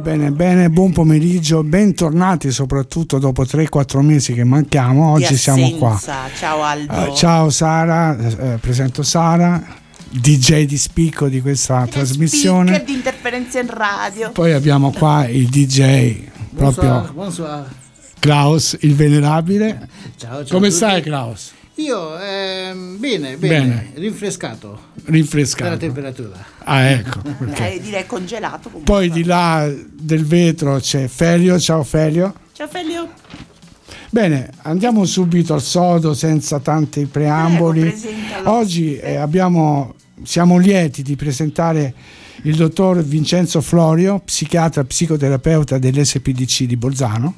bene, bene, buon pomeriggio, bentornati soprattutto dopo 3-4 mesi che manchiamo, oggi siamo qua. Ciao Aldo. Uh, ciao Sara, eh, presento Sara, DJ di spicco di questa di trasmissione. Speaker di interferenza in radio. Poi abbiamo qua il DJ proprio bonsoir. Klaus, il venerabile. Ciao, ciao Come stai Klaus? Io ehm, bene, bene, Bene. rinfrescato Rinfrescato. dalla temperatura. Ah, ecco. perché- Eh, direi congelato. comunque. Poi di là del vetro c'è Felio, ciao Felio. Ciao Felio. Bene, andiamo subito al sodo senza tanti preamboli. Prego. Oggi eh, abbiamo, siamo lieti di presentare il dottor Vincenzo Florio, psichiatra psicoterapeuta dell'SPDC di Bolzano.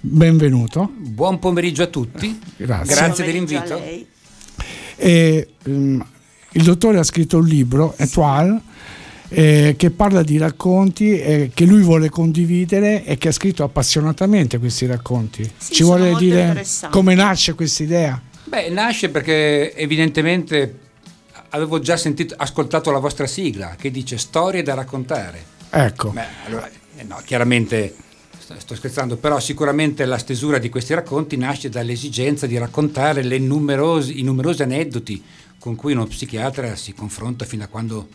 Benvenuto. Buon pomeriggio a tutti. Grazie. Grazie Pomeriggio dell'invito. a lei. E, ehm, il dottore ha scritto un libro, Etoile, eh, che parla di racconti eh, che lui vuole condividere e che ha scritto appassionatamente questi racconti. Sì, Ci vuole dire come nasce questa idea? Beh, nasce perché evidentemente avevo già sentito, ascoltato la vostra sigla che dice storie da raccontare. Ecco. Beh, allora, eh, no, chiaramente sto, scherzando, però sicuramente la stesura di questi racconti nasce dall'esigenza di raccontare le numerosi- i numerosi aneddoti con cui uno psichiatra si confronta fino a quando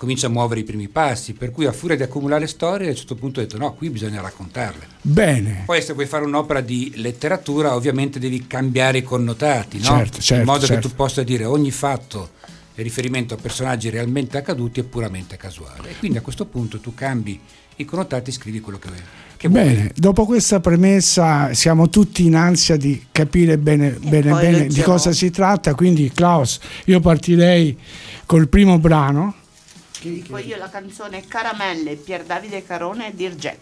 comincia a muovere i primi passi, per cui a furia di accumulare storie a un certo punto ho detto no, qui bisogna raccontarle. Bene. Poi se vuoi fare un'opera di letteratura ovviamente devi cambiare i connotati, no? Certo, certo, in modo certo. che tu possa dire ogni fatto è riferimento a personaggi realmente accaduti è puramente casuale. E quindi a questo punto tu cambi i connotati e scrivi quello che, che vuoi. Bene, dopo questa premessa siamo tutti in ansia di capire bene, bene, poi bene di cosa si tratta, quindi Klaus, io partirei col primo brano. Dico io la canzone Caramelle, Pier Davide Carone e Jack.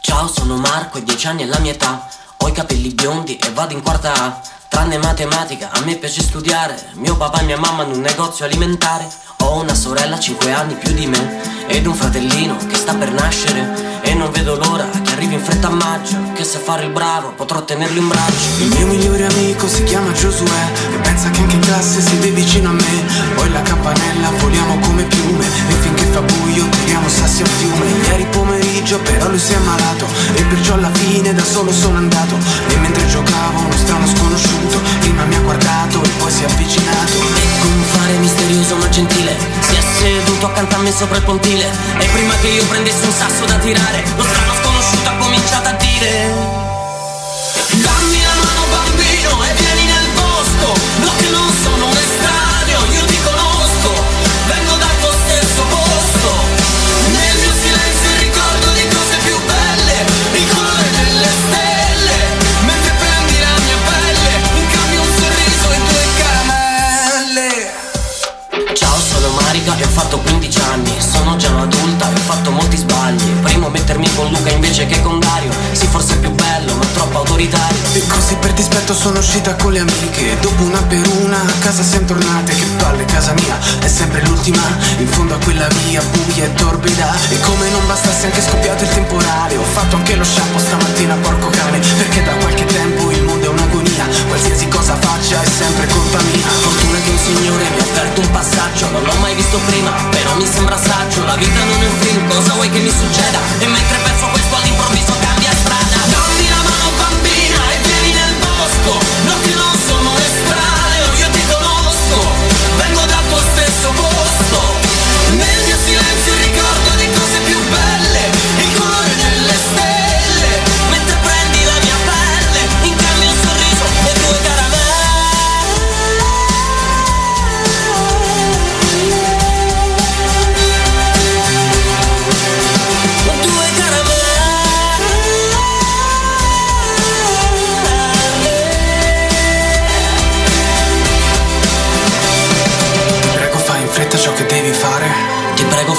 Ciao, sono Marco e 10 anni è la mia età. Ho i capelli biondi e vado in quarta A. Tranne matematica, a me piace studiare. Mio papà e mia mamma hanno un negozio alimentare. Ho una sorella 5 anni più di me ed un fratellino che sta per nascere. E non vedo l'ora che arrivi in fretta a maggio. Che se fare il bravo potrò tenerlo in braccio. Il mio migliore amico si chiama Giosuè E pensa che anche in classe siede vicino a me Poi la campanella voliamo come piume E finché fa buio tiriamo sassi a fiume. Ieri pomeriggio però lui si è ammalato E perciò alla fine da solo sono andato. E mentre giocavo uno strano sconosciuto Prima mi ha guardato e poi si è avvicinato. E con un fare misterioso ma gentile Si è seduto accanto a me sopra il pontile. E prima che io prendessi un sasso da tirare Lo strano sconosciuto ha cominciato a dire Dammi la mano bambino e vieni dispetto sono uscita con le amiche Dopo una per una a casa siamo tornate Che palle casa mia è sempre l'ultima In fondo a quella via buia e torbida E come non bastasse anche scoppiato il temporale Ho fatto anche lo shampoo stamattina porco cane Perché da qualche tempo il mondo è un'agonia Qualsiasi cosa faccia è sempre colpa mia Fortuna che un signore mi ha offerto un passaggio Non l'ho mai visto prima, però mi sembra saggio La vita non è un film, cosa vuoi che mi succeda? E mentre penso questo all'improvviso cambia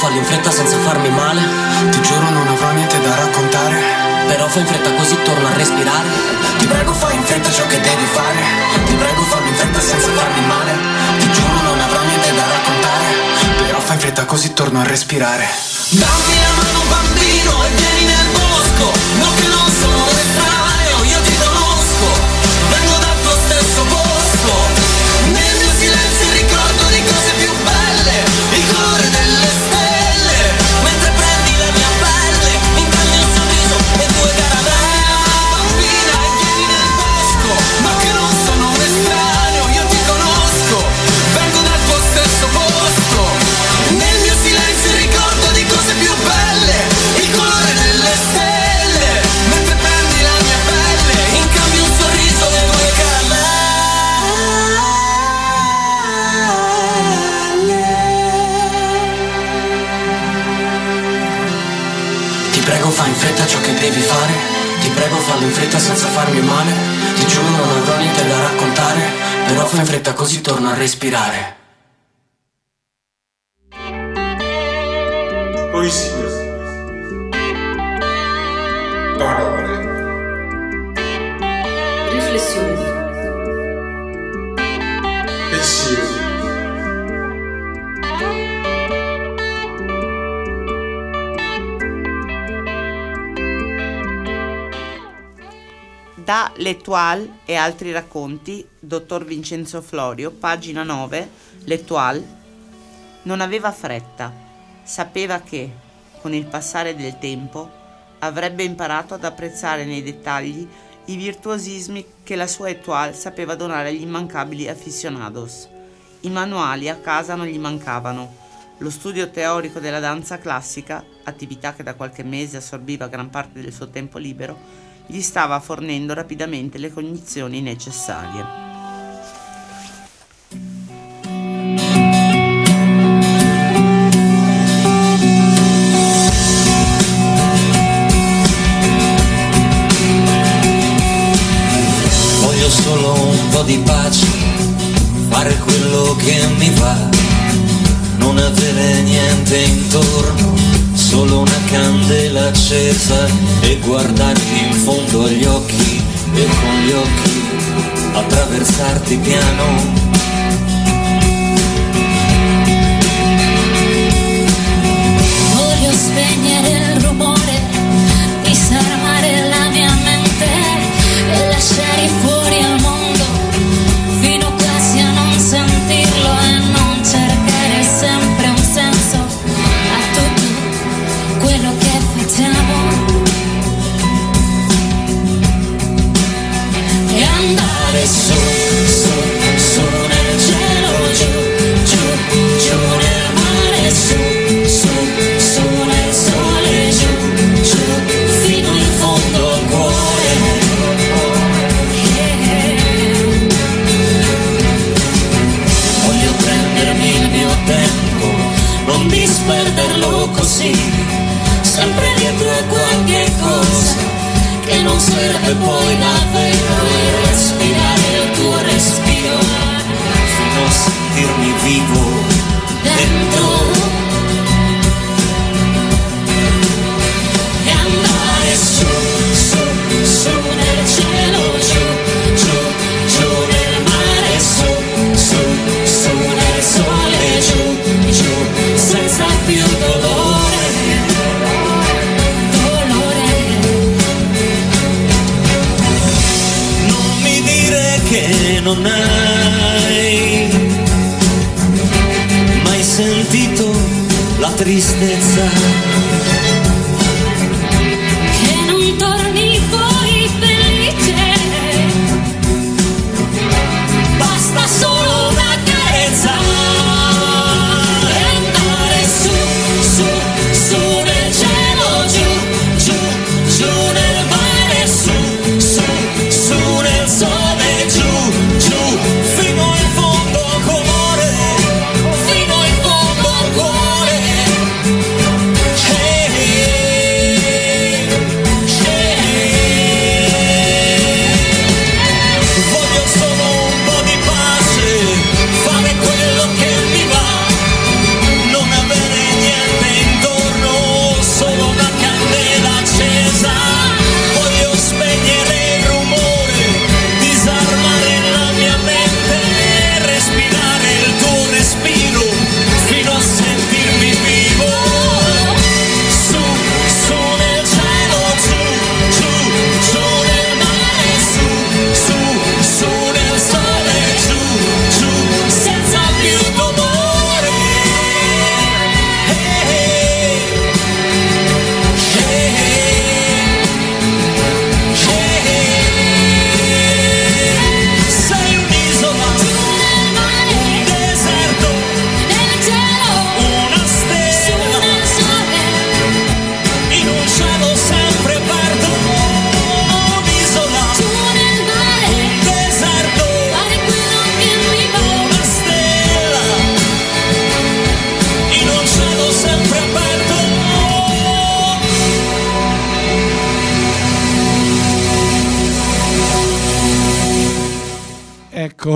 fallo in fretta senza farmi male. Ti giuro non avrò niente da raccontare. Però fai in fretta così torno a respirare. Ti prego fai in fretta ciò che devi fare. Ti prego fammi in fretta senza farmi male. Ti giuro non avrò niente da raccontare. Però fai in fretta così torno a respirare. Dammi la respirare L'Etoile e altri racconti, dottor Vincenzo Florio, pagina 9, L'Etoile, non aveva fretta, sapeva che, con il passare del tempo, avrebbe imparato ad apprezzare nei dettagli i virtuosismi che la sua Etoile sapeva donare agli immancabili aficionados. I manuali a casa non gli mancavano. Lo studio teorico della danza classica, attività che da qualche mese assorbiva gran parte del suo tempo libero, gli stava fornendo rapidamente le cognizioni necessarie. Voglio solo un po' di pace, fare quello che mi va, non avere niente intorno, solo una candela accesa e guardarti in fondo agli occhi e con gli occhi attraversarti piano. Cosa che non serve poi davvero e respirare il tuo respiro fino a sentirmi vivo dentro. Non hai mai sentito la tristezza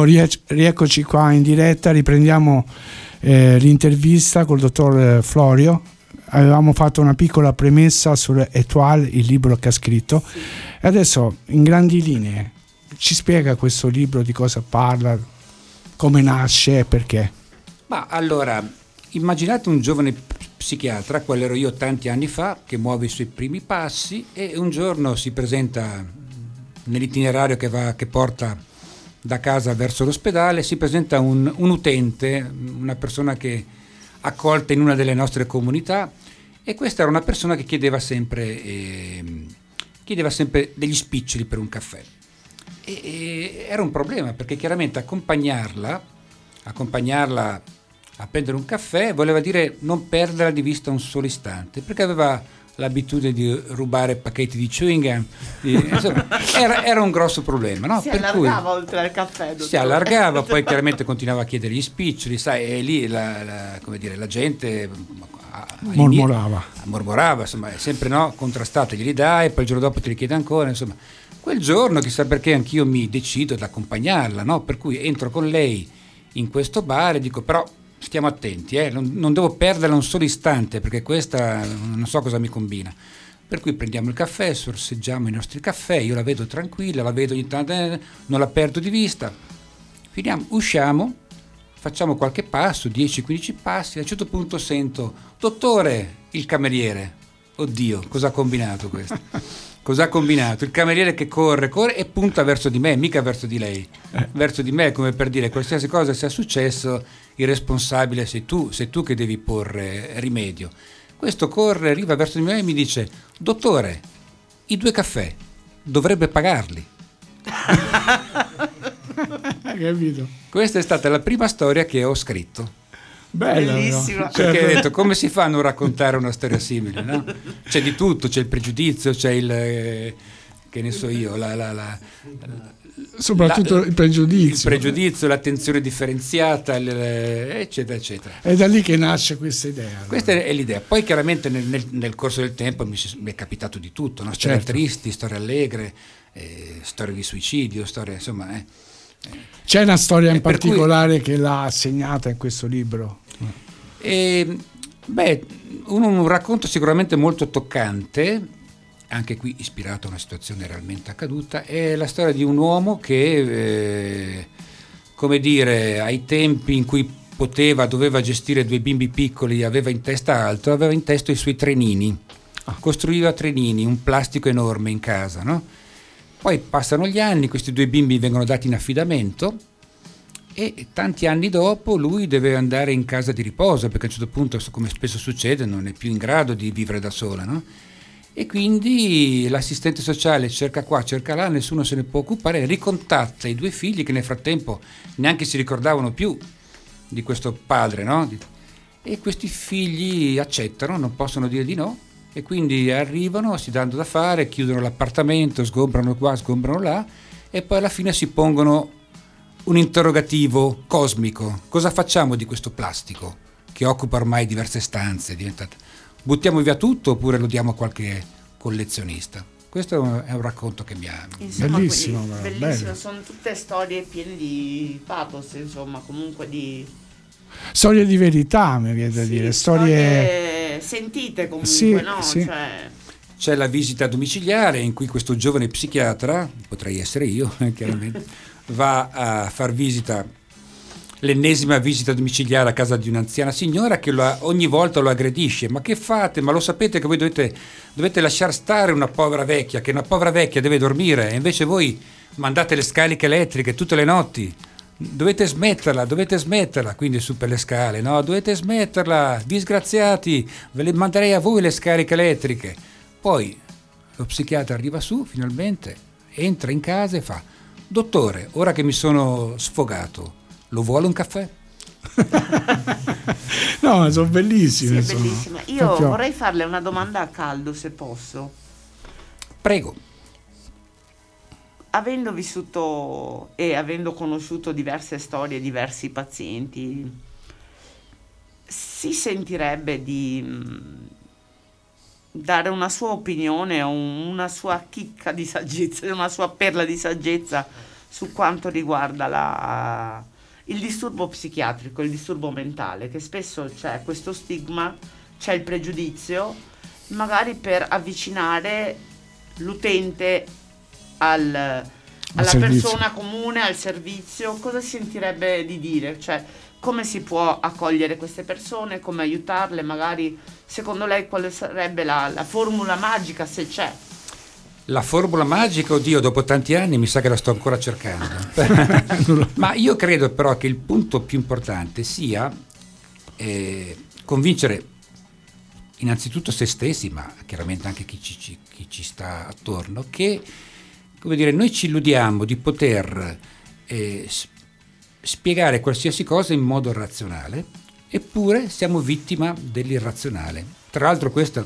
Ecco, rie- rieccoci qua in diretta, riprendiamo eh, l'intervista col dottor eh, Florio. Avevamo fatto una piccola premessa su Etoile, il libro che ha scritto, e adesso in grandi linee ci spiega questo libro di cosa parla, come nasce e perché. Ma allora, immaginate un giovane psichiatra, quello ero io tanti anni fa, che muove i suoi primi passi e un giorno si presenta nell'itinerario che, va, che porta da casa verso l'ospedale, si presenta un, un utente, una persona che accolta in una delle nostre comunità e questa era una persona che chiedeva sempre, eh, chiedeva sempre degli spiccioli per un caffè. E, e era un problema perché chiaramente accompagnarla, accompagnarla a prendere un caffè voleva dire non perderla di vista un solo istante, perché aveva l'abitudine di rubare pacchetti di chewing gum, di, insomma, era, era, un grosso problema. No? Si per allargava cui, oltre al caffè. Dottore. Si allargava, poi chiaramente continuava a chiedere gli spiccioli, sai, e lì la, la, dire, la gente mormorava. mormorava, insomma, è sempre no, contrastata, glieli dai, poi il giorno dopo te li chiede ancora, insomma. Quel giorno, chissà perché, anch'io mi decido ad accompagnarla, no? per cui entro con lei in questo bar e dico però stiamo attenti, eh? non, non, devo perderla un solo istante perché questa non so cosa mi combina. Per cui prendiamo il caffè, sorseggiamo i nostri caffè, io la vedo tranquilla, la vedo ogni tanto, eh, non la perdo di vista. Finiamo, usciamo, facciamo qualche passo, 10-15 passi, a un certo punto sento, dottore, il cameriere, oddio, cosa ha combinato questo? Cosa ha combinato? Il cameriere che corre, corre e punta verso di me, mica verso di lei, eh. verso di me come per dire qualsiasi cosa sia successo, il responsabile sei tu, sei tu che devi porre rimedio. Questo corre, arriva verso di me e mi dice, dottore, i due caffè dovrebbe pagarli. Capito? Questa è stata la prima storia che ho scritto. Bella, Bellissima. No? Perché hai detto come si fa a non raccontare una storia simile? No? C'è di tutto, c'è il pregiudizio, c'è il eh, che ne so io, la, la, la, soprattutto la, il pregiudizio. Il pregiudizio, l'attenzione differenziata, eccetera, eccetera. È da lì che nasce questa idea. Allora. Questa è l'idea. Poi chiaramente nel, nel, nel corso del tempo mi, mi, è capitato di tutto, no? storie certo. tristi, storie allegre, eh, storie di suicidio, storie insomma... Eh. C'è una storia in particolare cui, che l'ha segnata in questo libro? E, beh, un, un racconto sicuramente molto toccante, anche qui ispirato a una situazione realmente accaduta, è la storia di un uomo che, eh, come dire, ai tempi in cui poteva, doveva gestire due bimbi piccoli, aveva in testa altro, aveva in testa i suoi trenini, ah. costruiva trenini, un plastico enorme in casa, no? Poi passano gli anni, questi due bimbi vengono dati in affidamento e tanti anni dopo lui deve andare in casa di riposo perché a un certo punto, come spesso succede, non è più in grado di vivere da sola. No? E quindi l'assistente sociale cerca qua, cerca là, nessuno se ne può occupare, ricontatta i due figli che nel frattempo neanche si ricordavano più di questo padre. No? E questi figli accettano, non possono dire di no, e quindi arrivano, si danno da fare, chiudono l'appartamento, sgombrano qua, sgombrano là e poi alla fine si pongono un interrogativo cosmico. Cosa facciamo di questo plastico che occupa ormai diverse stanze? Buttiamo via tutto oppure lo diamo a qualche collezionista? Questo è un racconto che mi ha... Insomma, bellissimo, bellissimo. sono tutte storie piene di pathos, insomma, comunque di... Storie di verità, mi viene da sì, dire, storie... storie... sentite comunque, sì, no? Sì. Cioè... C'è la visita domiciliare in cui questo giovane psichiatra, potrei essere io, chiaramente, va a far visita, l'ennesima visita domiciliare a casa di un'anziana signora che lo, ogni volta lo aggredisce. Ma che fate? Ma lo sapete che voi dovete, dovete lasciare stare una povera vecchia, che una povera vecchia deve dormire e invece voi mandate le scariche elettriche tutte le notti. Dovete smetterla, dovete smetterla, quindi su per le scale, no? Dovete smetterla, disgraziati, ve le manderei a voi le scariche elettriche. Poi lo psichiatra arriva su, finalmente, entra in casa e fa Dottore, ora che mi sono sfogato, lo vuole un caffè? no, sono bellissime. Sì, bellissime. Io Proprio... vorrei farle una domanda a caldo, se posso. Prego. Avendo vissuto e avendo conosciuto diverse storie, diversi pazienti, si sentirebbe di dare una sua opinione o una sua chicca di saggezza, una sua perla di saggezza su quanto riguarda la, il disturbo psichiatrico, il disturbo mentale, che spesso c'è questo stigma, c'è il pregiudizio, magari per avvicinare l'utente al, alla servizio. persona comune, al servizio, cosa sentirebbe di dire? Cioè, come si può accogliere queste persone, come aiutarle, magari secondo lei quale sarebbe la, la formula magica se c'è? La formula magica, oddio, dopo tanti anni mi sa che la sto ancora cercando. Ma io credo però che il punto più importante sia eh, convincere innanzitutto se stessi, ma chiaramente anche chi ci, chi ci sta attorno, che come dire, noi ci illudiamo di poter eh, spiegare qualsiasi cosa in modo razionale, eppure siamo vittima dell'irrazionale. Tra l'altro questa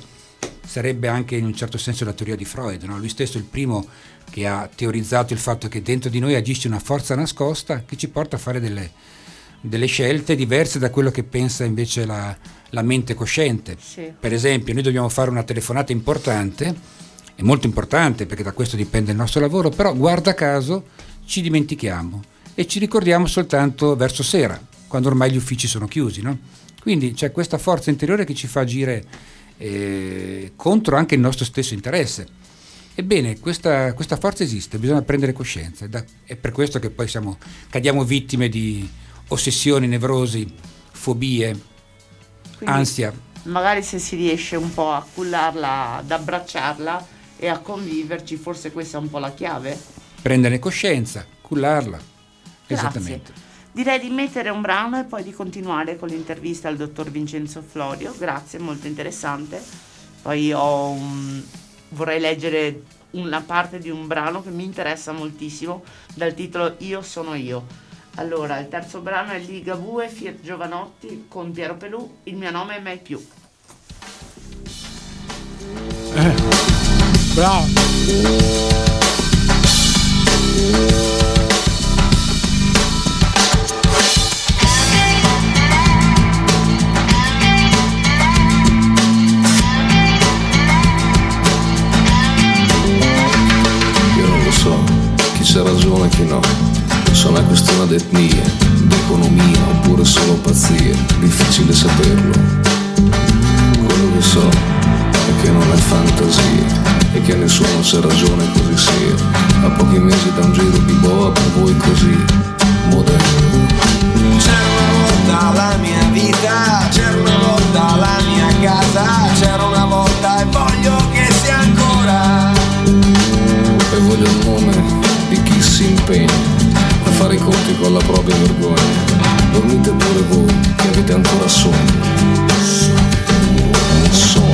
sarebbe anche in un certo senso la teoria di Freud, no? lui stesso è il primo che ha teorizzato il fatto che dentro di noi agisce una forza nascosta che ci porta a fare delle, delle scelte diverse da quello che pensa invece la, la mente cosciente. Sì. Per esempio, noi dobbiamo fare una telefonata importante, è molto importante perché da questo dipende il nostro lavoro, però guarda caso ci dimentichiamo e ci ricordiamo soltanto verso sera, quando ormai gli uffici sono chiusi. no? Quindi c'è questa forza interiore che ci fa agire eh, contro anche il nostro stesso interesse. Ebbene, questa, questa forza esiste, bisogna prendere coscienza. È da- È per questo che poi siamo, cadiamo vittime di ossessioni, nevrosi, fobie, Quindi ansia. Magari se si riesce un po' a cullarla, ad abbracciarla e a conviverci, forse questa è un po' la chiave. Prendere coscienza, cullarla. Grazie. Esattamente. Direi di mettere un brano e poi di continuare con l'intervista al dottor Vincenzo Florio. Grazie, molto interessante. Poi un- vorrei leggere una parte di un brano che mi interessa moltissimo dal titolo Io sono io. Allora, il terzo brano è Ligabue, Fiat Giovanotti con Piero Pelù, Il mio nome è mai più. Bravo. Chi no. Se una questione d'etnia, d'economia oppure solo pazzia, difficile saperlo. Quello che so è che non è fantasia e che nessuno c'ha ragione così sia. A pochi mesi da un giro di boa per voi così moderno. C'era una volta la mia vita, c'era una volta la mia casa, c'era una volta e voglio con la propria vergogna. Dormite pure voi che avete ancora sonno. Sonno.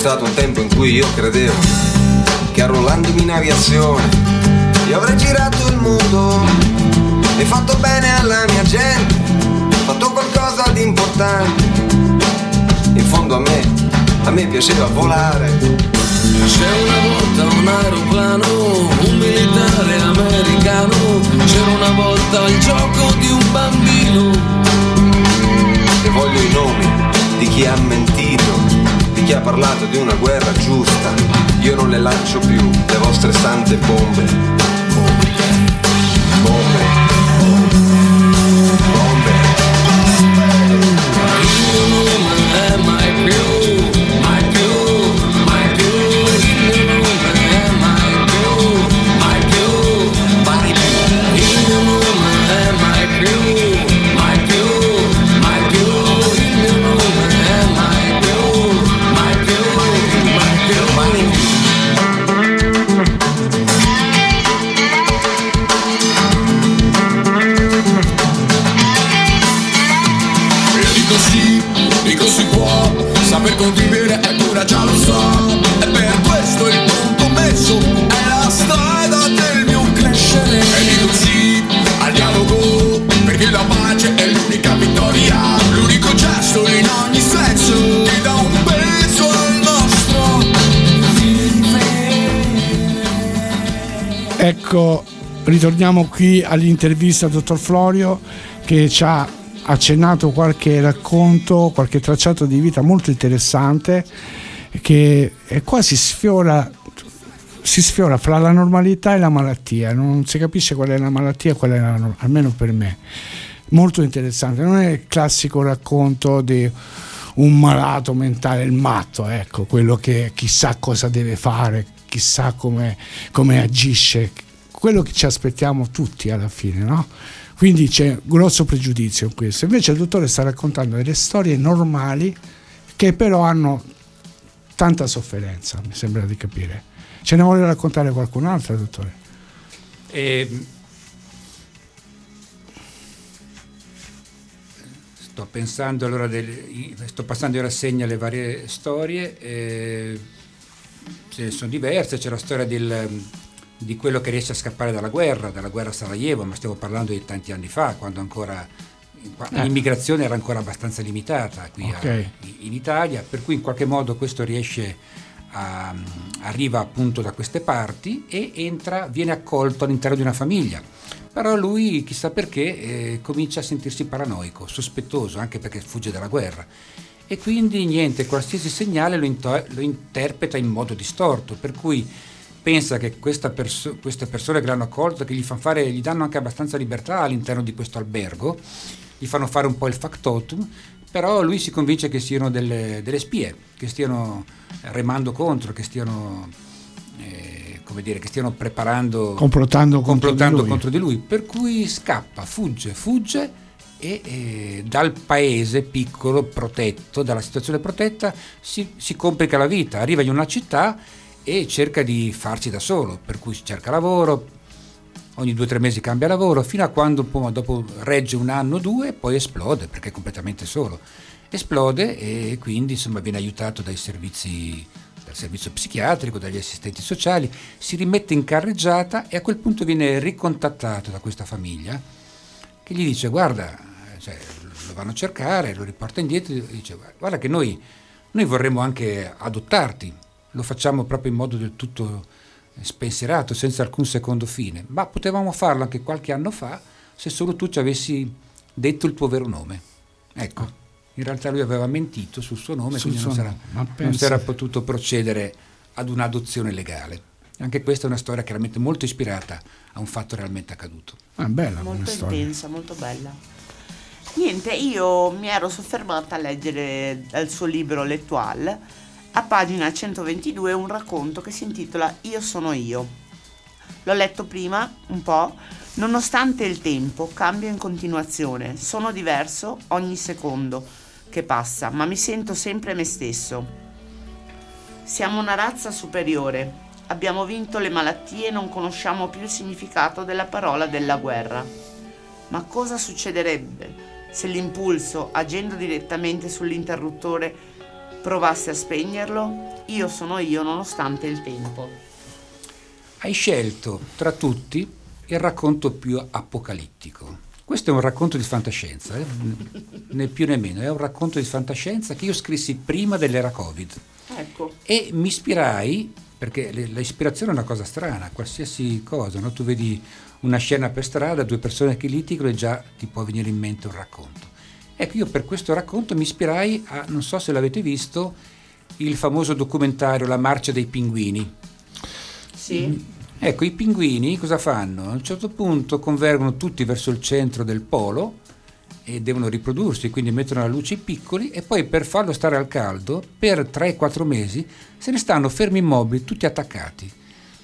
Stato un tempo in cui io credevo che arrollandomi in aviazione io avrei girato il mondo e fatto bene alla mia gente, fatto qualcosa di importante. In fondo a me, a me piaceva volare. C'era una volta un aeroplano, un militare americano, c'era una volta il gioco di un bambino. E voglio i nomi di chi ha mentito, chi ha parlato di una guerra giusta. Io non le lancio più, le vostre sante bombe. Bombe. Bombe. Ecco, ritorniamo qui all'intervista al dottor Florio che ci ha accennato qualche racconto, qualche tracciato di vita molto interessante che quasi sfiora si sfiora fra la normalità e la malattia, non si capisce qual è la malattia e qual è la normalità, almeno per me. Molto interessante, non è il classico racconto di un malato mentale, il matto, ecco, quello che chissà cosa deve fare, chissà come, come agisce, quello che ci aspettiamo tutti alla fine, no? Quindi c'è grosso pregiudizio in questo. Invece il dottore sta raccontando delle storie normali che però hanno tanta sofferenza, mi sembra di capire. Ce ne vuole raccontare qualcun altro, dottore? Eh, sto pensando allora, del, sto passando in rassegna le varie storie, eh, ce ne sono diverse, c'è la storia del, di quello che riesce a scappare dalla guerra, dalla guerra a Sarajevo, ma stiamo parlando di tanti anni fa, quando ancora eh. l'immigrazione era ancora abbastanza limitata qui okay. a, in Italia, per cui in qualche modo questo riesce a, arriva appunto da queste parti e entra, viene accolto all'interno di una famiglia. Però lui, chissà perché, eh, comincia a sentirsi paranoico, sospettoso, anche perché fugge dalla guerra. E quindi niente, qualsiasi segnale lo, into- lo interpreta in modo distorto, per cui pensa che perso- queste persone che l'hanno accolto, che gli, fare, gli danno anche abbastanza libertà all'interno di questo albergo, gli fanno fare un po' il factotum, però lui si convince che siano delle, delle spie, che stiano remando contro, che stiano, eh, come dire, che stiano preparando, complottando, complottando contro, di contro, di lui. Per cui scappa, fugge, fugge e eh, dal paese piccolo, protetto, dalla situazione protetta, si, si complica la vita, arriva in una città e cerca di farci da solo, per cui cerca lavoro, ogni due o tre mesi cambia lavoro, fino a quando dopo regge un anno o due, poi esplode perché è completamente solo. Esplode e quindi insomma, viene aiutato dai servizi, dal servizio psichiatrico, dagli assistenti sociali, si rimette in carreggiata e a quel punto viene ricontattato da questa famiglia che gli dice guarda, cioè, lo vanno a cercare, lo riporta indietro e dice guarda che noi, noi vorremmo anche adottarti, lo facciamo proprio in modo del tutto spensierato, senza alcun secondo fine, ma potevamo farlo anche qualche anno fa se solo tu ci avessi detto il tuo vero nome. Ecco, in realtà lui aveva mentito sul suo nome, sul quindi non, sarà, non si era potuto procedere ad un'adozione legale. Anche questa è una storia chiaramente molto ispirata a un fatto realmente accaduto. Ah, bella molto intensa, molto bella. Niente, io mi ero soffermata a leggere dal suo libro L'Etoile a pagina 122 un racconto che si intitola Io sono io. L'ho letto prima un po', nonostante il tempo cambia in continuazione, sono diverso ogni secondo che passa, ma mi sento sempre me stesso. Siamo una razza superiore, abbiamo vinto le malattie e non conosciamo più il significato della parola della guerra. Ma cosa succederebbe se l'impulso, agendo direttamente sull'interruttore, provasse a spegnerlo, io sono io nonostante il tempo. Hai scelto tra tutti il racconto più apocalittico. Questo è un racconto di fantascienza, eh? né più né meno, è un racconto di fantascienza che io scrissi prima dell'era Covid. Ecco. E mi ispirai, perché l'ispirazione è una cosa strana, qualsiasi cosa, no? tu vedi una scena per strada, due persone che litigano e già ti può venire in mente un racconto. Ecco, io per questo racconto mi ispirai a, non so se l'avete visto, il famoso documentario La marcia dei pinguini. Sì. Mm. Ecco, i pinguini cosa fanno? A un certo punto convergono tutti verso il centro del polo e devono riprodursi, quindi mettono alla luce i piccoli e poi per farlo stare al caldo, per 3-4 mesi, se ne stanno fermi immobili, tutti attaccati.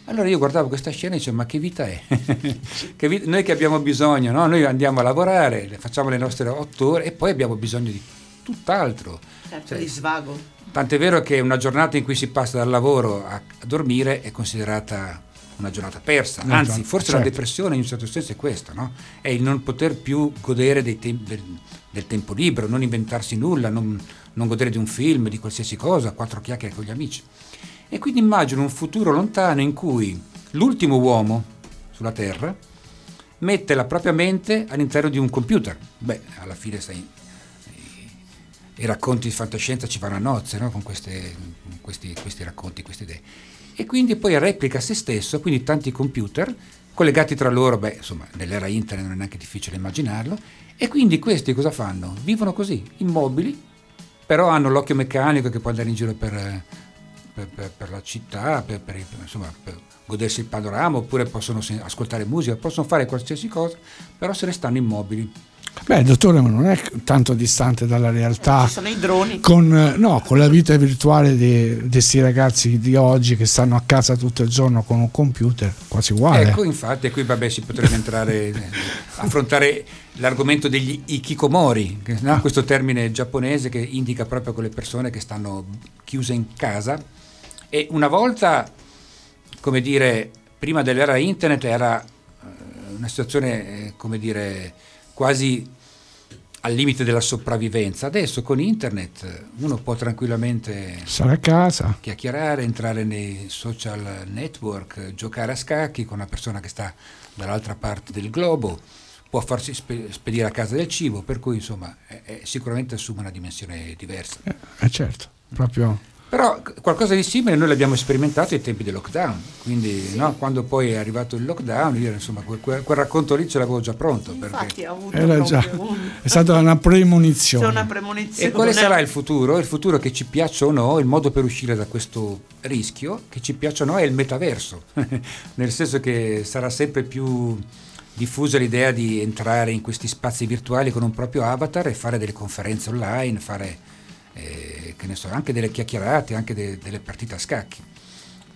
Allora io guardavo questa scena e dicevo, ma che vita è? che vita? Noi che abbiamo bisogno, no? noi andiamo a lavorare, facciamo le nostre otto ore e poi abbiamo bisogno di tutt'altro. Certo, cioè, di svago. Tant'è vero che una giornata in cui si passa dal lavoro a, a dormire è considerata una giornata persa, anzi forse certo. la depressione in un certo senso è questa, no? è il non poter più godere te- del, del, tempo libero, non inventarsi nulla, non, non godere di un film, di qualsiasi cosa, quattro chiacchiere con gli amici. E quindi immagino un futuro lontano in cui l'ultimo uomo sulla Terra mette la propria mente all'interno di un computer. Beh, alla fine sai, i, racconti di fantascienza ci vanno a nozze no? con, queste, questi, questi, racconti, queste idee. e quindi poi replica se stesso, quindi tanti computer collegati tra loro, beh, insomma, nell'era internet non è neanche difficile immaginarlo, e quindi questi cosa fanno? Vivono così, immobili, però hanno l'occhio meccanico che può andare in giro per, per, per, per la città, per, insomma, per godersi il panorama, oppure possono ascoltare musica, possono fare qualsiasi cosa, però se ne stanno immobili. Beh, dottore, ma non è tanto distante dalla realtà. Ci sono i droni. Con, no, con la vita virtuale di questi ragazzi di oggi che stanno a casa tutto il giorno con un computer, quasi uguale. Ecco, infatti, qui vabbè, si potrebbe entrare, affrontare l'argomento degli ikikomori, no? questo termine giapponese che indica proprio quelle persone che stanno chiuse in casa. E una volta, come dire, prima dell'era internet era eh, una situazione, eh, come dire, quasi al limite della sopravvivenza. Adesso con internet uno può tranquillamente stare a casa, chiacchierare, entrare nei social network, giocare a scacchi con una persona che sta dall'altra parte del globo, può farsi spedire a casa del cibo, per cui insomma è, è sicuramente assume una dimensione diversa. Eh, eh certo, proprio però qualcosa di simile noi l'abbiamo sperimentato ai tempi del lockdown, quindi sì. no, quando poi è arrivato il lockdown, io insomma quel, quel, racconto lì ce l'avevo già pronto. Infatti perché... ha avuto già, un... è stata una premonizione. una premonizione. E quale sarà il futuro? Il futuro che ci piaccia o no, il modo per uscire da questo rischio, che ci piaccia o no, è il metaverso, nel senso che sarà sempre più diffusa l'idea di entrare in questi spazi virtuali con un proprio avatar e fare delle conferenze online, fare eh, che ne so, anche delle chiacchierate, anche de, delle partite a scacchi.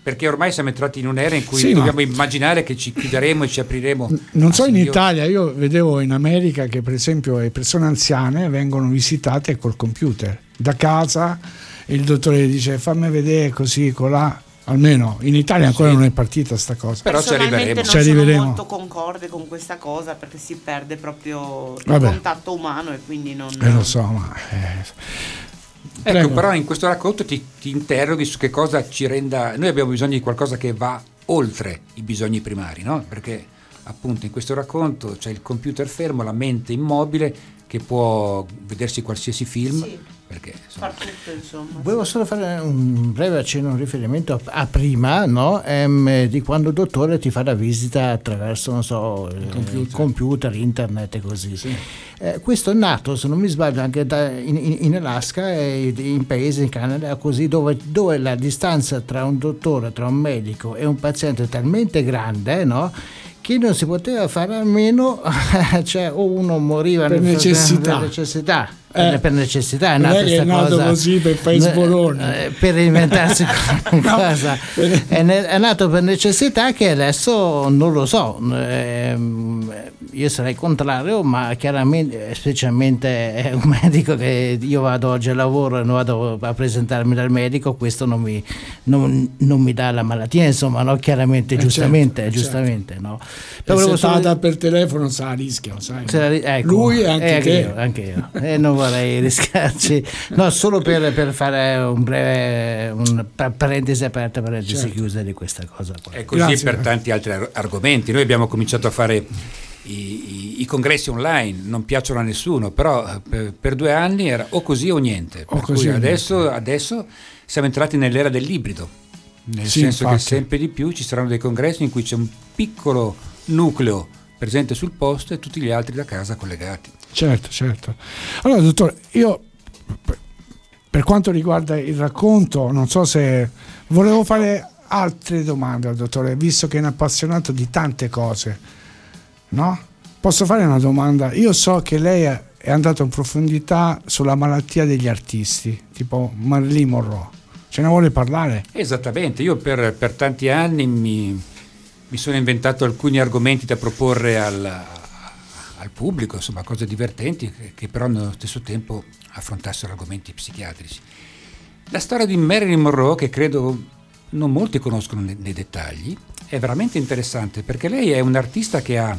Perché ormai siamo entrati in un'era in cui sì, dobbiamo immaginare che ci chiuderemo e ci apriremo. Non so in Italia, io vedevo in America che per esempio le persone anziane vengono visitate col computer da casa e il dottore dice fammi vedere così, colà. Almeno in Italia ancora sì. non è partita sta cosa. Però ci arriveremo. Non ci arriveremo. sono molto concorde con questa cosa perché si perde proprio il Vabbè. contatto umano e quindi non... Eh, lo so, ma... Eh Ecco, Prego. però in questo racconto ti, ti, interroghi su che cosa ci renda... Noi abbiamo bisogno di qualcosa che va oltre i bisogni primari, no? Perché appunto in questo racconto c'è il computer fermo, la mente immobile che può vedersi qualsiasi film. Sì. Perché, Far tutto, insomma. Volevo solo fare un breve accenno, un riferimento a, a prima, no? ehm, di quando il dottore ti fa la visita attraverso, so, il computer. computer. internet e così. Sì. Eh, questo è nato, se non mi sbaglio, anche da, in, in, Alaska e in paesi, in Canada, così, dove, dove, la distanza tra un dottore, tra un medico e un paziente è talmente grande, no? che non si poteva fare a meno, cioè o uno moriva per necessità. Per necessità eh, per necessità è nata è questa nato cosa così per fare sbolone eh, per inventarsi qualcosa no. è, è, nato per necessità che adesso non lo so eh, io sarei contrario ma chiaramente specialmente è un medico che io vado oggi al lavoro e non vado a presentarmi dal medico questo non mi, non, non mi dà la malattia insomma no? chiaramente eh giustamente certo, giustamente certo. no? Però se solo... per telefono sa rischio sai, ecco, lui e anche, anche te io, anche io. Eh, non vorrei rischiarci, no, solo per, per fare un breve un parentesi aperta, parentesi certo. chiusa di questa cosa. Qua. È così Grazie. per tanti altri argomenti. Noi abbiamo cominciato a fare i, i, i, congressi online, non piacciono a nessuno, però eh, per, per due anni era o così o niente. O così adesso, niente. adesso siamo entrati nell'era dell'ibrido, nel sì, senso infatti. che sempre di più ci saranno dei congressi in cui c'è un piccolo nucleo presente sul posto e tutti gli altri da casa collegati. Certo, certo. Allora, dottore, io per quanto riguarda il racconto, non so se volevo fare altre domande al dottore, visto che è un appassionato di tante cose, no? Posso fare una domanda? Io so che lei è andato in profondità sulla malattia degli artisti, tipo Marilyn Monroe. Ce ne vuole parlare? Esattamente, io per, per tanti anni mi, mi, sono inventato alcuni argomenti da proporre al, al pubblico, insomma cose divertenti che, che però nello stesso tempo affrontassero argomenti psichiatrici. La storia di Marilyn Monroe, che credo non molti conoscono nei, nei dettagli, è veramente interessante perché lei è un'artista che ha,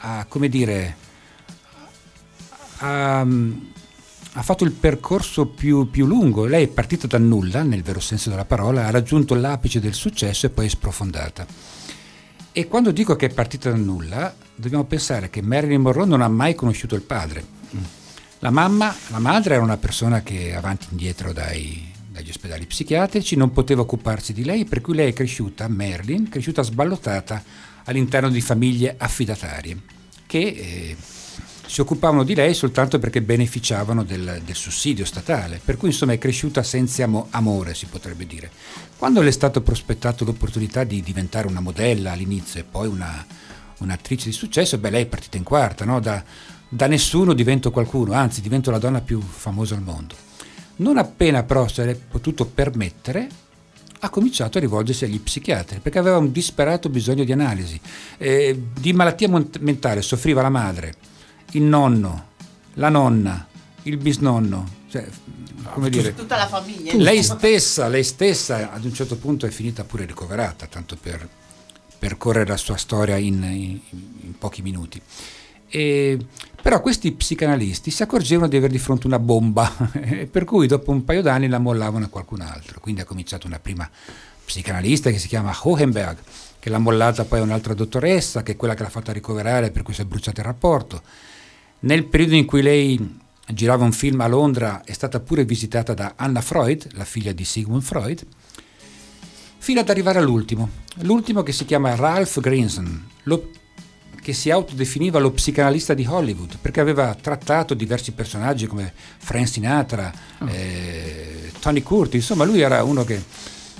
ha come dire, ha, ha fatto il percorso più, più, lungo. Lei è partita da nulla, nel vero senso della parola, ha raggiunto l'apice del successo e poi è sprofondata. E quando dico che è partita da nulla, dobbiamo pensare che Marilyn Monroe non ha mai conosciuto il padre. La mamma, la madre era una persona che avanti e indietro dai, dagli ospedali psichiatrici, non poteva occuparsi di lei, per cui lei è cresciuta, Merlin, cresciuta sballottata all'interno di famiglie affidatarie che eh, si occupavano di lei soltanto perché beneficiavano del, del, sussidio statale, per cui insomma è cresciuta senza amore, si potrebbe dire. Quando le è stato prospettato l'opportunità di diventare una modella all'inizio e poi una, un'attrice di successo, beh lei è partita in quarta, no? da, da nessuno divento qualcuno, anzi divento la donna più famosa al mondo. Non appena però se l'è potuto permettere, ha cominciato a rivolgersi agli psichiatri perché aveva un disperato bisogno di analisi. Eh, di malattia mentale soffriva la madre, il nonno, la nonna, il bisnonno, cioè, come dire, tutta la famiglia. Lei stessa, lei stessa ad un certo punto è finita pure ricoverata, tanto per percorrere la sua storia in, in, in pochi minuti. E, però questi psicanalisti si accorgevano di avere di fronte una bomba, per cui dopo un paio d'anni la mollavano a qualcun altro. Quindi ha cominciato una prima psicanalista che si chiama Hohenberg, che l'ha mollata poi a un'altra dottoressa, che è quella che l'ha fatta ricoverare per cui si è bruciato il rapporto. Nel periodo in cui lei girava un film a Londra è stata pure visitata da Anna Freud, la figlia di Sigmund Freud, fino ad arrivare all'ultimo, l'ultimo che si chiama Ralph Grinson, lo, che si autodefiniva lo psicanalista di Hollywood, perché aveva trattato diversi personaggi come Frank Sinatra, oh. eh, Tony Curtis, insomma lui era uno che,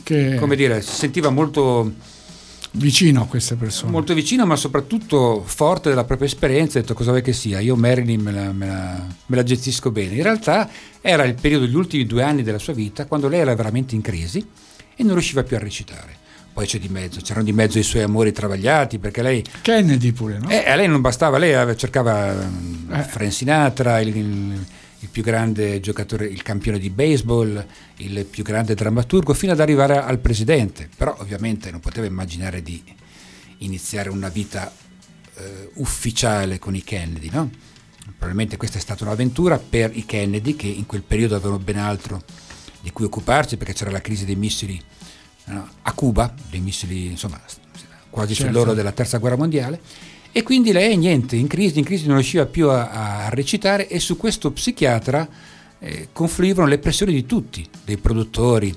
che... come dire, si sentiva molto vicino a queste persone. Molto vicino, ma soprattutto forte della propria esperienza. Ha detto cosa vuoi che sia, io Marilyn me la, me, la, me la, gestisco bene. In realtà era il periodo degli ultimi due anni della sua vita, quando lei era veramente in crisi e non riusciva più a recitare. Poi c'è di mezzo, c'erano di mezzo i suoi amori travagliati, perché lei... Kennedy pure, no? Eh, a lei non bastava, lei cercava eh. Frank Sinatra, il, il il più grande giocatore, il campione di baseball, il più grande drammaturgo, fino ad arrivare al presidente. Però ovviamente non poteva immaginare di iniziare una vita eh, ufficiale con i Kennedy, no? Probabilmente questa è stata un'avventura per i Kennedy che in quel periodo avevano ben altro di cui occuparsi perché c'era la crisi dei missili no? a Cuba, dei missili insomma quasi certo. sull'oro della terza guerra mondiale e quindi lei, niente, in crisi, in crisi non riusciva più a, a recitare e su questo psichiatra eh, confluivano le pressioni di tutti, dei produttori,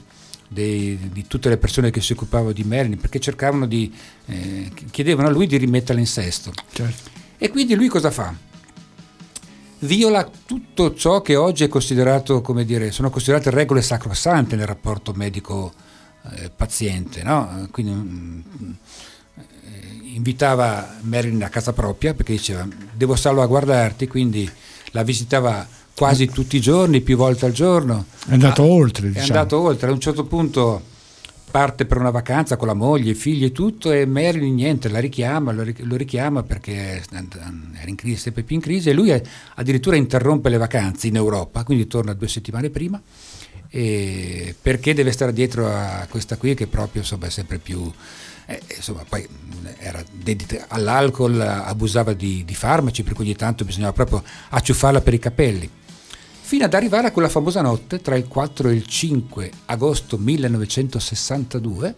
dei, di tutte le persone che si occupavano di Merlin, perché cercavano di, eh, chiedevano a lui di rimetterla in sesto. Certo. E quindi lui cosa fa? Viola tutto ciò che oggi è considerato, come dire, sono considerate regole sacrosante nel rapporto medico-paziente, no? Quindi, mm, invitava Marilyn a casa propria perché diceva devo salvaguardarti, quindi la visitava quasi tutti i giorni, più volte al giorno. È andato ah, oltre. Diciamo. È andato oltre, a un certo punto parte per una vacanza con la moglie, i figli e tutto e Marilyn niente, la richiama, lo, richiama perché era in crisi, sempre più in crisi e lui addirittura interrompe le vacanze in Europa, quindi torna due settimane prima perché deve stare dietro a questa qui che proprio insomma, è sempre più eh, insomma, poi era dedita all'alcol, abusava di, di, farmaci, per cui ogni tanto bisognava proprio acciuffarla per i capelli. Fino ad arrivare a quella famosa notte tra il 4 e il 5 agosto 1962.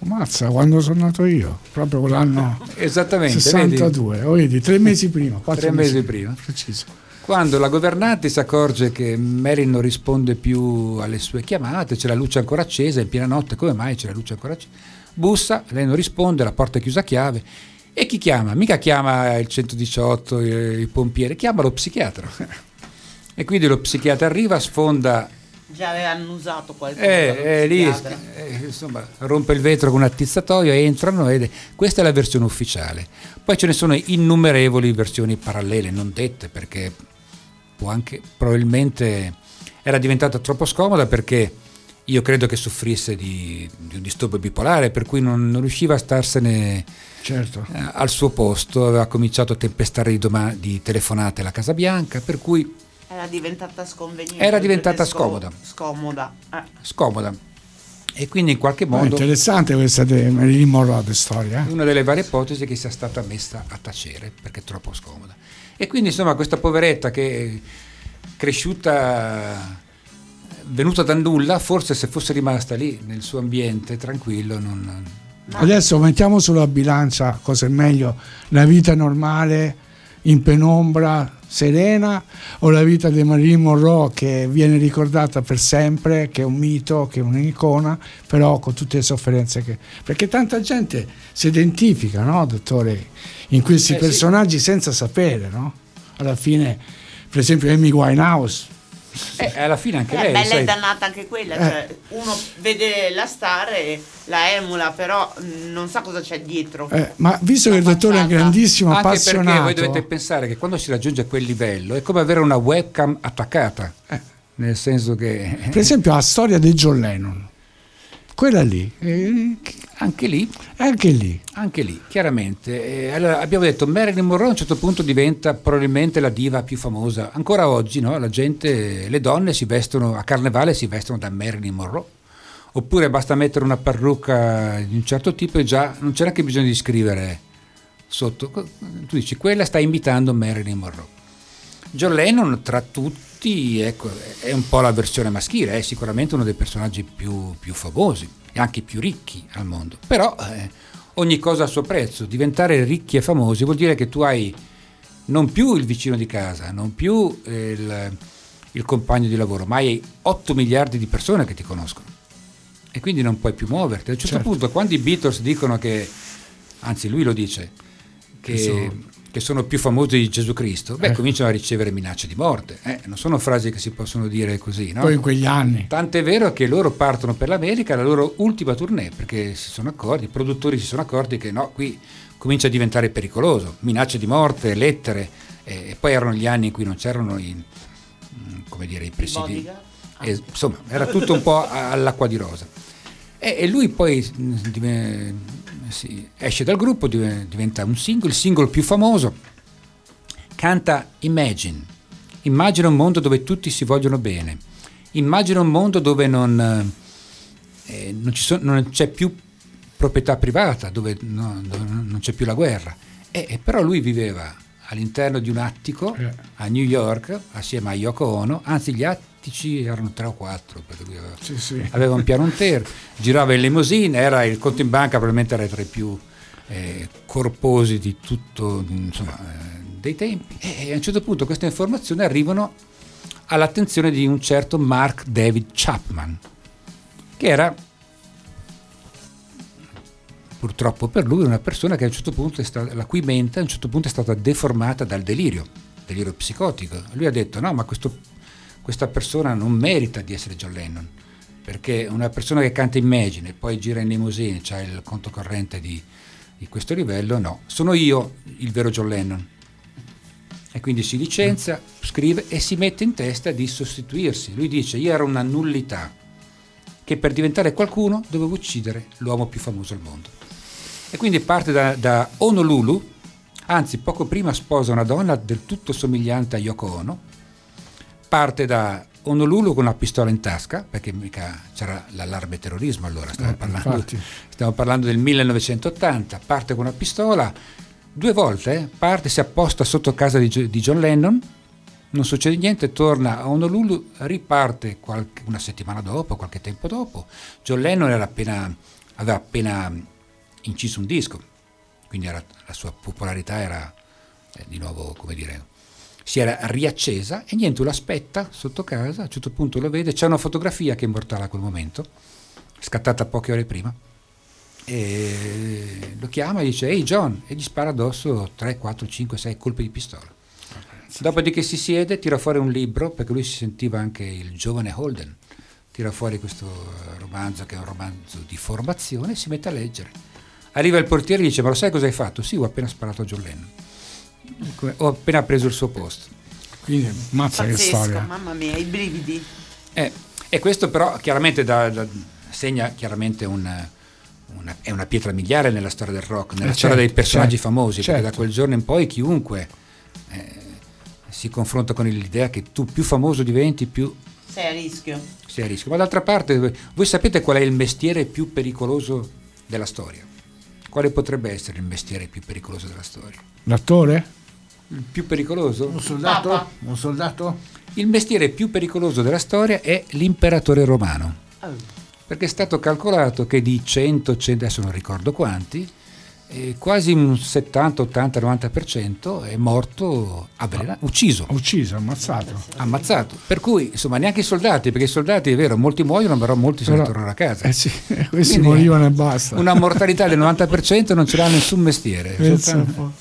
Mazza, quando sono nato io, proprio l'anno Esattamente, 62, vedi? Oh, vedi, tre mesi prima. Tre mesi, mesi prima. Preciso. Quando la governante si accorge che Mary non risponde più alle sue chiamate, c'è la luce ancora accesa in piena notte, come mai c'è la luce ancora accesa? Bussa, lei non risponde, la porta è chiusa a chiave. E chi chiama? Mica chiama il 118, il pompiere, chiama lo psichiatra. e quindi lo psichiatra arriva, sfonda già avevano usato qualcosa. Eh, eh, lì, eh, insomma, rompe il vetro con un attizzatoio, entrano ed questa è la versione ufficiale. Poi ce ne sono innumerevoli versioni parallele, non dette, perché può anche probabilmente era diventata troppo scomoda perché io credo che soffrisse di, di un disturbo bipolare, per cui non, non riusciva a starsene certo. eh, al suo posto, aveva cominciato a tempestare di, doma- di telefonate alla Casa Bianca, per cui... Era diventata sconveniente. Era diventata scomoda. Scomoda. Eh. Scomoda. E quindi in qualche modo... È interessante questa Marilyn Monroe storia. Eh? Una delle varie ipotesi è che sia stata messa a tacere perché è troppo scomoda. E quindi insomma questa poveretta che è cresciuta venuta da nulla, forse se fosse rimasta lì nel suo ambiente tranquillo non... Adesso mettiamo sulla bilancia cosa è meglio, la vita normale in penombra serena o la vita di Marilyn Monroe che viene ricordata per sempre, che è un mito, che è un'icona, però con tutte le sofferenze che... Perché tanta gente si identifica, no, dottore, in questi Eh, sì. personaggi senza sapere, no? Alla fine, per esempio, Amy Winehouse. Eh, alla fine anche Eh, lei, bella sai, e dannata anche quella, Eh. cioè uno vede la star e la emula, però mh, non sa cosa c'è dietro. Eh, ma visto che il dottore è grandissimo anche perché appassionato, voi dovete pensare che quando si raggiunge quel livello è come avere una webcam attaccata, Eh. nel senso che per esempio la storia di John Lennon, quella lì, eh, anche lì anche lì, Anche lì, chiaramente. Eh, allora, abbiamo detto Marilyn Monroe a un certo punto diventa probabilmente la diva più famosa. Ancora oggi, no? La gente, le donne si vestono, a carnevale si vestono da Marilyn Monroe. Oppure basta mettere una parrucca di un certo tipo e già non c'è neanche bisogno di scrivere sotto. Tu dici, quella sta imitando Marilyn Monroe. John Lennon, tra tutti, ecco, è un po' la versione maschile, è sicuramente uno dei personaggi più, più famosi e anche più ricchi al mondo. Però eh, ogni cosa il suo prezzo. Diventare ricchi e famosi vuol dire che tu hai non più il vicino di casa, non più il, il compagno di lavoro, ma hai 8 miliardi di persone che ti conoscono. E quindi non puoi più muoverti. A un certo Certo. punto, quando i Beatles dicono che, anzi lui lo dice, che, Che sono- più famosi di Gesù Cristo, beh, Eh. cominciano a ricevere minacce di morte. eh. Non sono frasi che si possono dire così, no? poi in quegli anni. Tant'è vero che loro partono per l'America, la loro ultima tournée, perché si sono accorti, i produttori si sono accorti che no, qui comincia a diventare pericoloso, minacce di morte, lettere, eh, e poi erano gli anni in cui non c'erano i, mm, come dire, i presidi. bodyguard? Eh, insomma, era tutto un po' all'acqua di rosa. E, e lui poi sì, esce dal gruppo, dive- diventa un single, il single più famoso, canta Imagine. Immagina un mondo dove tutti si vogliono bene. Immagina un mondo dove non, eh, non, ci sono- non c'è più proprietà privata, dove, no, dove non c'è più la guerra. E, e però lui viveva all'interno di un attico Eh. a New York assieme a Yoko Ono, anzi gli attici erano tre o quattro, perché lui aveva, Sì, sì. aveva un piano intero, girava in limousine, era il conto in banca probabilmente era tra i più eh, corposi di tutto insomma, eh, dei tempi. E, e a un certo punto queste informazioni arrivano all'attenzione di un certo Mark David Chapman, che era purtroppo per lui una persona che a un certo punto è stata, la cui mente a un certo punto è stata deformata dal delirio, delirio psicotico. Lui ha detto no, ma questo- questa persona non merita di essere John Lennon, perché una persona che canta Imagine e poi gira in limousine, ha il conto corrente di, di questo livello, no, sono io il vero John Lennon. E quindi si licenzia, scrive e si mette in testa di sostituirsi. Lui dice io ero una nullità, che per diventare qualcuno dovevo uccidere l'uomo più famoso al mondo. E quindi parte da, da Honolulu, anzi poco prima sposa una donna del tutto somigliante a Yoko Ono, parte da Honolulu con una pistola in tasca, perché mica c'era l'allarme terrorismo allora, stiamo, Eh, parlando, stiamo parlando del 1980, parte con una pistola, due volte, eh, parte, si apposta sotto casa di, di John Lennon, non succede niente, torna a Honolulu, riparte qualche- una settimana dopo, qualche tempo dopo. John Lennon era appena, aveva appena inciso un disco, quindi era- la sua popolarità era eh, di nuovo, come dire, si era riaccesa e niente, lo aspetta sotto casa, a un certo punto lo vede, c'è una fotografia che è immortale a quel momento, scattata poche ore prima, e lo chiama e dice ehi John e gli spara addosso 3, 4, 5, 6 colpi di pistola. Dopodiché si siede, tira fuori un libro, perché lui si sentiva anche il giovane Holden, tira fuori questo romanzo che è un romanzo di formazione e si mette a leggere. Arriva il portiere e dice ma lo sai cosa hai fatto? Sì, ho appena sparato a John Lennon. Come- Ho appena preso il suo posto. Quindi, mazza che Pazzesco, storia. mamma mia, i brividi. Eh, e questo però chiaramente da- da- segna chiaramente un- una, è una pietra miliare nella storia del rock, nella Eh, storia dei certo, personaggi certo, famosi, perché certo. da quel giorno in poi chiunque eh, si confronta con l'idea che tu più famoso diventi, più Sei a rischio. sei a rischio. Ma d'altra parte, voi sapete qual è il mestiere più pericoloso della storia? Quale potrebbe essere il mestiere più pericoloso della storia? L'attore? Il più pericoloso? Un soldato? Un soldato? Il mestiere più pericoloso della storia è l'imperatore romano. Oh. Perché è stato calcolato che di 100, 100 adesso non ricordo quanti, e quasi un 70, 80, 90% è morto avvelenato, ucciso. Ucciso, ammazzato. Ammazzato. Per cui, insomma, neanche i soldati, perché i soldati è vero, molti muoiono, però molti se ne Però- tornano a casa. Eh sì, questi Quindi, morivano e basta. Una mortalità del 90% non ce l'ha nessun mestiere. Pensa un Soltanto-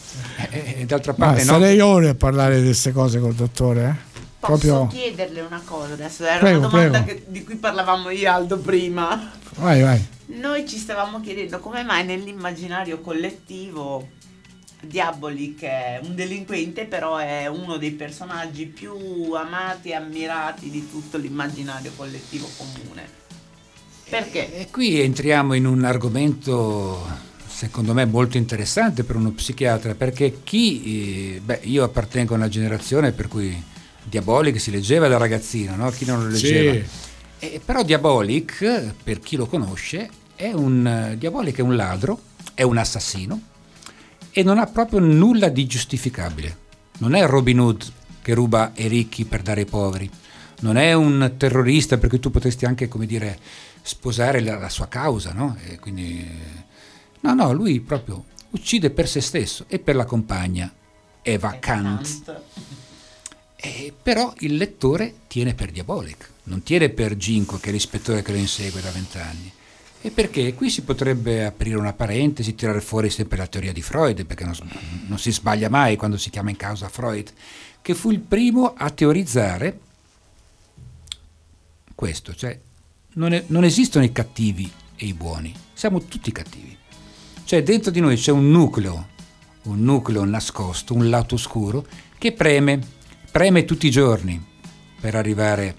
d'altra Ma parte no. starei ore a parlare di queste cose col dottore, eh? Posso Proprio... chiederle una cosa adesso? Era Prego, una domanda che- di cui parlavamo io e Aldo prima. Vai, vai. Noi ci stavamo chiedendo come mai nell'immaginario collettivo Diabolic è un delinquente, però è uno dei personaggi più amati e ammirati di tutto l'immaginario collettivo comune. Perché? E qui entriamo in un argomento secondo me molto interessante per uno psichiatra perché chi, eh, beh io appartengo a una generazione per cui Diabolic si leggeva da ragazzino, no? chi non lo leggeva. Sì. Eh, però Diabolic, per chi lo conosce, è un, Diabolic è un ladro, è un assassino e non ha proprio nulla di giustificabile. Non è Robin Hood che ruba ai ricchi per dare ai poveri, non è un terrorista perché tu potresti anche, come dire, sposare la, la sua causa, no? E quindi, no, no, lui proprio uccide per se stesso e per la compagna Eva Kant. Eh, però il lettore tiene per Diabolic, non tiene per Ginko che è l'ispettore che lo insegue da vent'anni. E perché qui si potrebbe aprire una parentesi, tirare fuori sempre la teoria di Freud, perché non, non si sbaglia mai quando si chiama in causa Freud, che fu il primo a teorizzare questo, cioè non, è- non esistono i cattivi e i buoni, siamo tutti cattivi. Cioè dentro di noi c'è un nucleo, un nucleo nascosto, un lato oscuro, che preme, preme tutti i giorni per arrivare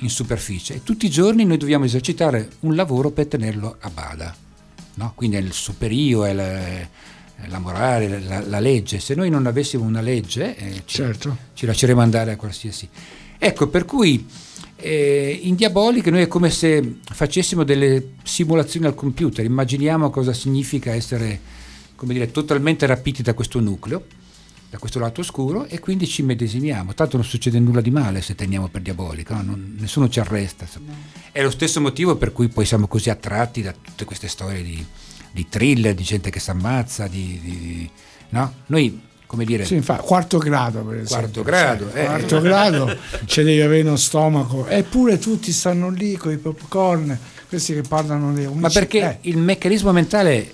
in superficie e tutti i giorni noi dobbiamo esercitare un lavoro per tenerlo a bada. no? Quindi è il superio, è la, è la morale, la, la legge. Se noi non avessimo una legge eh, ci, Certo. ci lasceremo andare a qualsiasi. Ecco, per cui eh, in Diabolic noi è come se facessimo delle simulazioni al computer, immaginiamo cosa significa essere, come dire, totalmente rapiti da questo nucleo, da questo lato oscuro e quindi ci medesimiamo. Tanto non succede nulla di male se teniamo per Diabolic, no? Non- nessuno ci arresta. insomma. È lo stesso motivo per cui poi siamo così attratti da tutte queste storie di, di thriller, di gente che si ammazza, di, di- no? Noi, come dire... Sì, infatti, quarto grado per esempio. Quarto grado, Sai, eh. quarto grado ci devi avere uno stomaco. Eppure tutti stanno lì con i popcorn, questi che parlano di Ma perché il meccanismo mentale,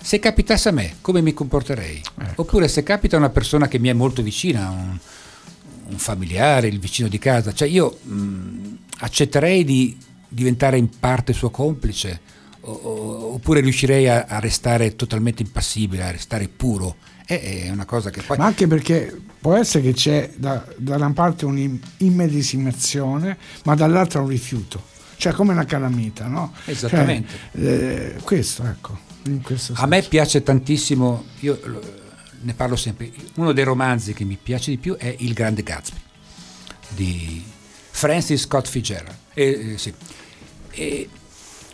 se capitasse a me, come mi comporterei? Oppure se capita a una persona che mi è molto vicina, un, un familiare, il vicino di casa, cioè io mh, accetterei di diventare in parte suo complice, o- o- oppure riuscirei a, a restare totalmente impassibile, a restare puro. È, è una cosa che poi... Ma anche perché può essere che c'è da, da una parte un'immedesimazione, ma dall'altra un rifiuto. Cioè come una calamita, no? Esattamente. Cioè, eh, questo, ecco. in questo A me piace tantissimo, io ne parlo sempre, uno dei romanzi che mi piace di più è Il Grande Gatsby di Francis Scott Fitzgerald. E, eh, sì. E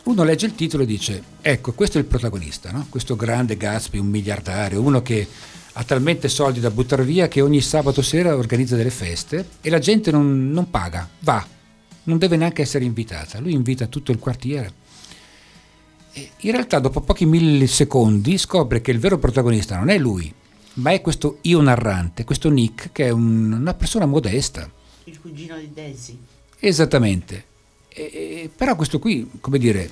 uno legge il titolo e dice, ecco, questo è il protagonista, no? questo grande Gatsby, un miliardario, uno che ha talmente soldi da buttare via che ogni sabato sera organizza delle feste e la gente non, non paga, va, non deve neanche essere invitata, lui invita tutto il quartiere. E in realtà dopo pochi millisecondi scopre che il vero protagonista non è lui, ma è questo io narrante, questo Nick, che è un- una persona modesta. Il cugino di Daisy. Esattamente. E- e- però questo qui, come dire,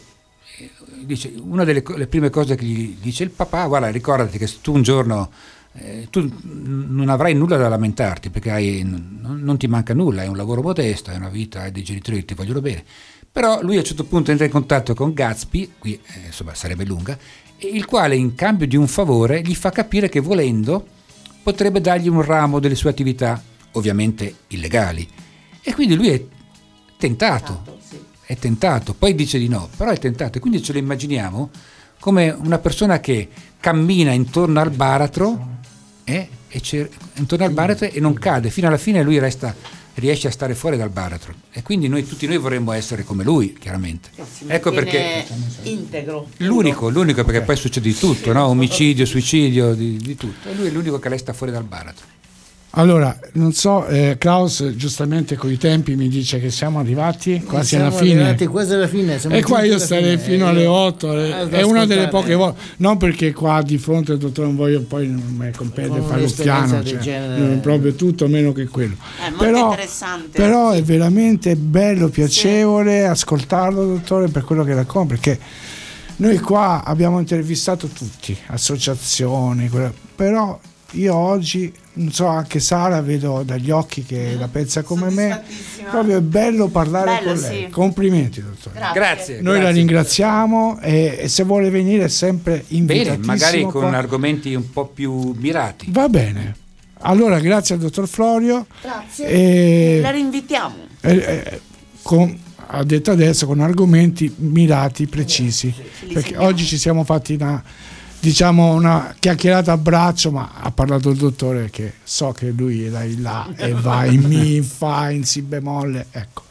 eh, dice, una delle prime cose che gli dice il papà, guarda, ricordati che se tu un giorno eh, tu non avrai nulla da lamentarti perché hai- n- non ti manca nulla, hai un lavoro modesto, hai una vita, hai dei genitori che ti vogliono bene. Però lui a un certo punto entra in contatto con Gatsby, qui eh, insomma sarebbe lunga, il quale in cambio di un favore gli fa capire che volendo potrebbe dargli un ramo delle sue attività, ovviamente illegali. E quindi lui è tentato, è tentato, poi dice di no, però è tentato e quindi ce lo immaginiamo come una persona che cammina intorno al baratro eh, e cer- intorno al baratro e non cade, fino alla fine lui resta, riesce a stare fuori dal baratro e quindi noi, tutti noi vorremmo essere come lui, chiaramente. Ecco perché Integro. l'unico, l'unico perché poi succede di tutto, no? omicidio, suicidio, di, di tutto, e lui è l'unico che resta fuori dal baratro. Allora, non so, eh, Klaus giustamente con i tempi mi dice che siamo arrivati quasi Siamo alla fine. arrivati quasi alla fine. siamo E qua io starei fine. fino Eh, alle 8, eh, è da una delle poche volte, non perché qua di fronte al dottore non voglio poi non mi compete fare un'esperienza piano, cioè, genere. non è proprio tutto meno che quello. È molto Però, interessante. però è veramente bello, piacevole ascoltarlo, dottore, per quello che racconta, perché noi qua abbiamo intervistato tutti, associazioni, però io oggi, non so, anche Sara vedo dagli occhi che la pensa come me, proprio è bello parlare Bello, con lei. sì. Complimenti, dottore. Grazie. Grazie. Noi la grazie. ringraziamo e, e se vuole venire è sempre Bene, invitatissimo. magari con qua. argomenti un po' più mirati. Va bene. Allora, grazie al dottor Florio. Grazie. E- La rinvitiamo. eh, eh, con- ha detto adesso con argomenti mirati, precisi. li perché segniamo. oggi ci siamo fatti una, diciamo, una chiacchierata a braccio, ma ha parlato il dottore che so che lui era in là e va in mi, in fa, in si bemolle. Ecco.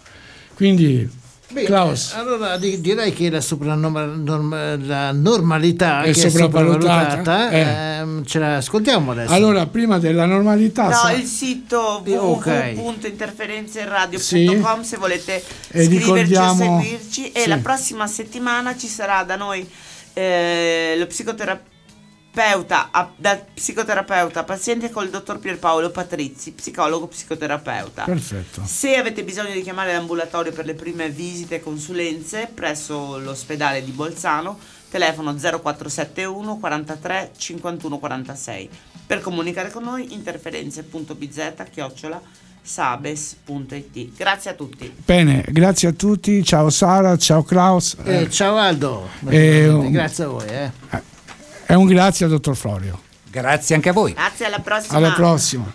Quindi, Bene, Klaus. allora di- direi che la, norma- la normalità È che è sopravvalutata, sopravvalutata eh. ehm, ce la ascoltiamo adesso. Allora, prima della normalità, No, sa- il sito Eh, www.interferenzeradio.com se volete E scriverci ricordiamo- o seguirci e sì. la prossima settimana ci sarà da noi eh, lo psicoterapeuta a- da psicoterapeuta paziente col dottor Pierpaolo Patrizi, psicologo psicoterapeuta. perfetto. Se avete bisogno di chiamare l'ambulatorio per le prime visite e consulenze presso l'ospedale di Bolzano, telefono 0471 43 51 46. Per comunicare con noi interferenze.bz chiocciola sabes.it. Grazie a tutti. Bene, grazie a tutti. Ciao Sara, ciao Klaus. Eh, ciao Aldo, Eh, grazie a voi. eh. E un grazie al dottor Florio. Grazie anche a voi. Grazie, alla prossima. Alla prossima.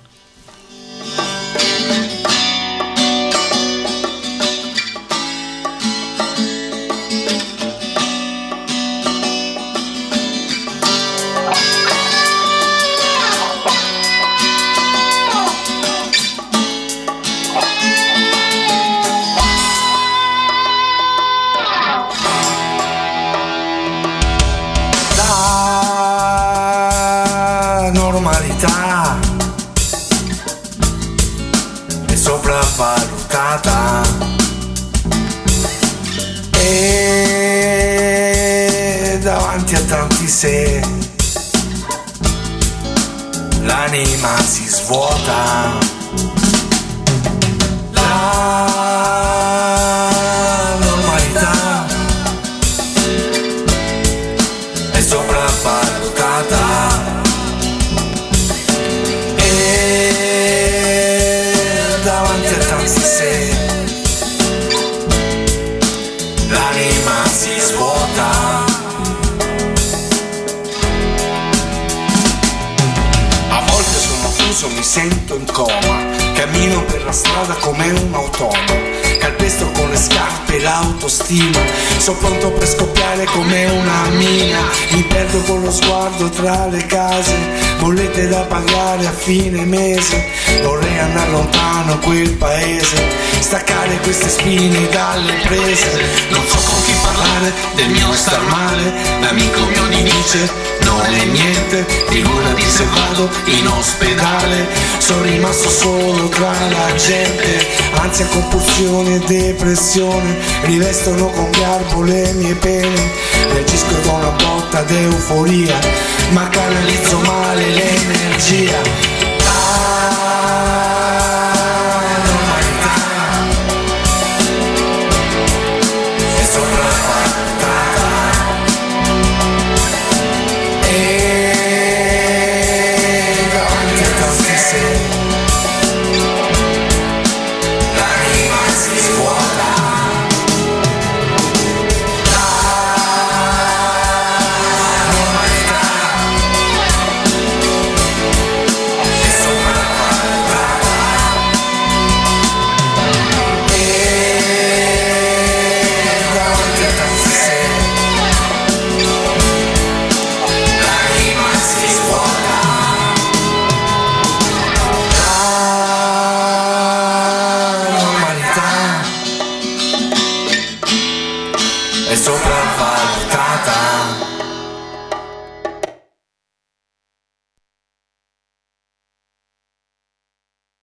Come una mina mi perdo con lo sguardo tra le case. Bollette da pagare a fine mese. Vorrei andare lontano quel paese. Staccare queste spine dalle prese. Non so con chi parlare del mio star male. L'amico mio mi dice non è niente figura di se vado in ospedale. Sono rimasto solo tra la gente ansia compulsione e depressione. Rivestono con garbo le mie pene reagisco con una botta d'euforia ma canalizzo male l'energia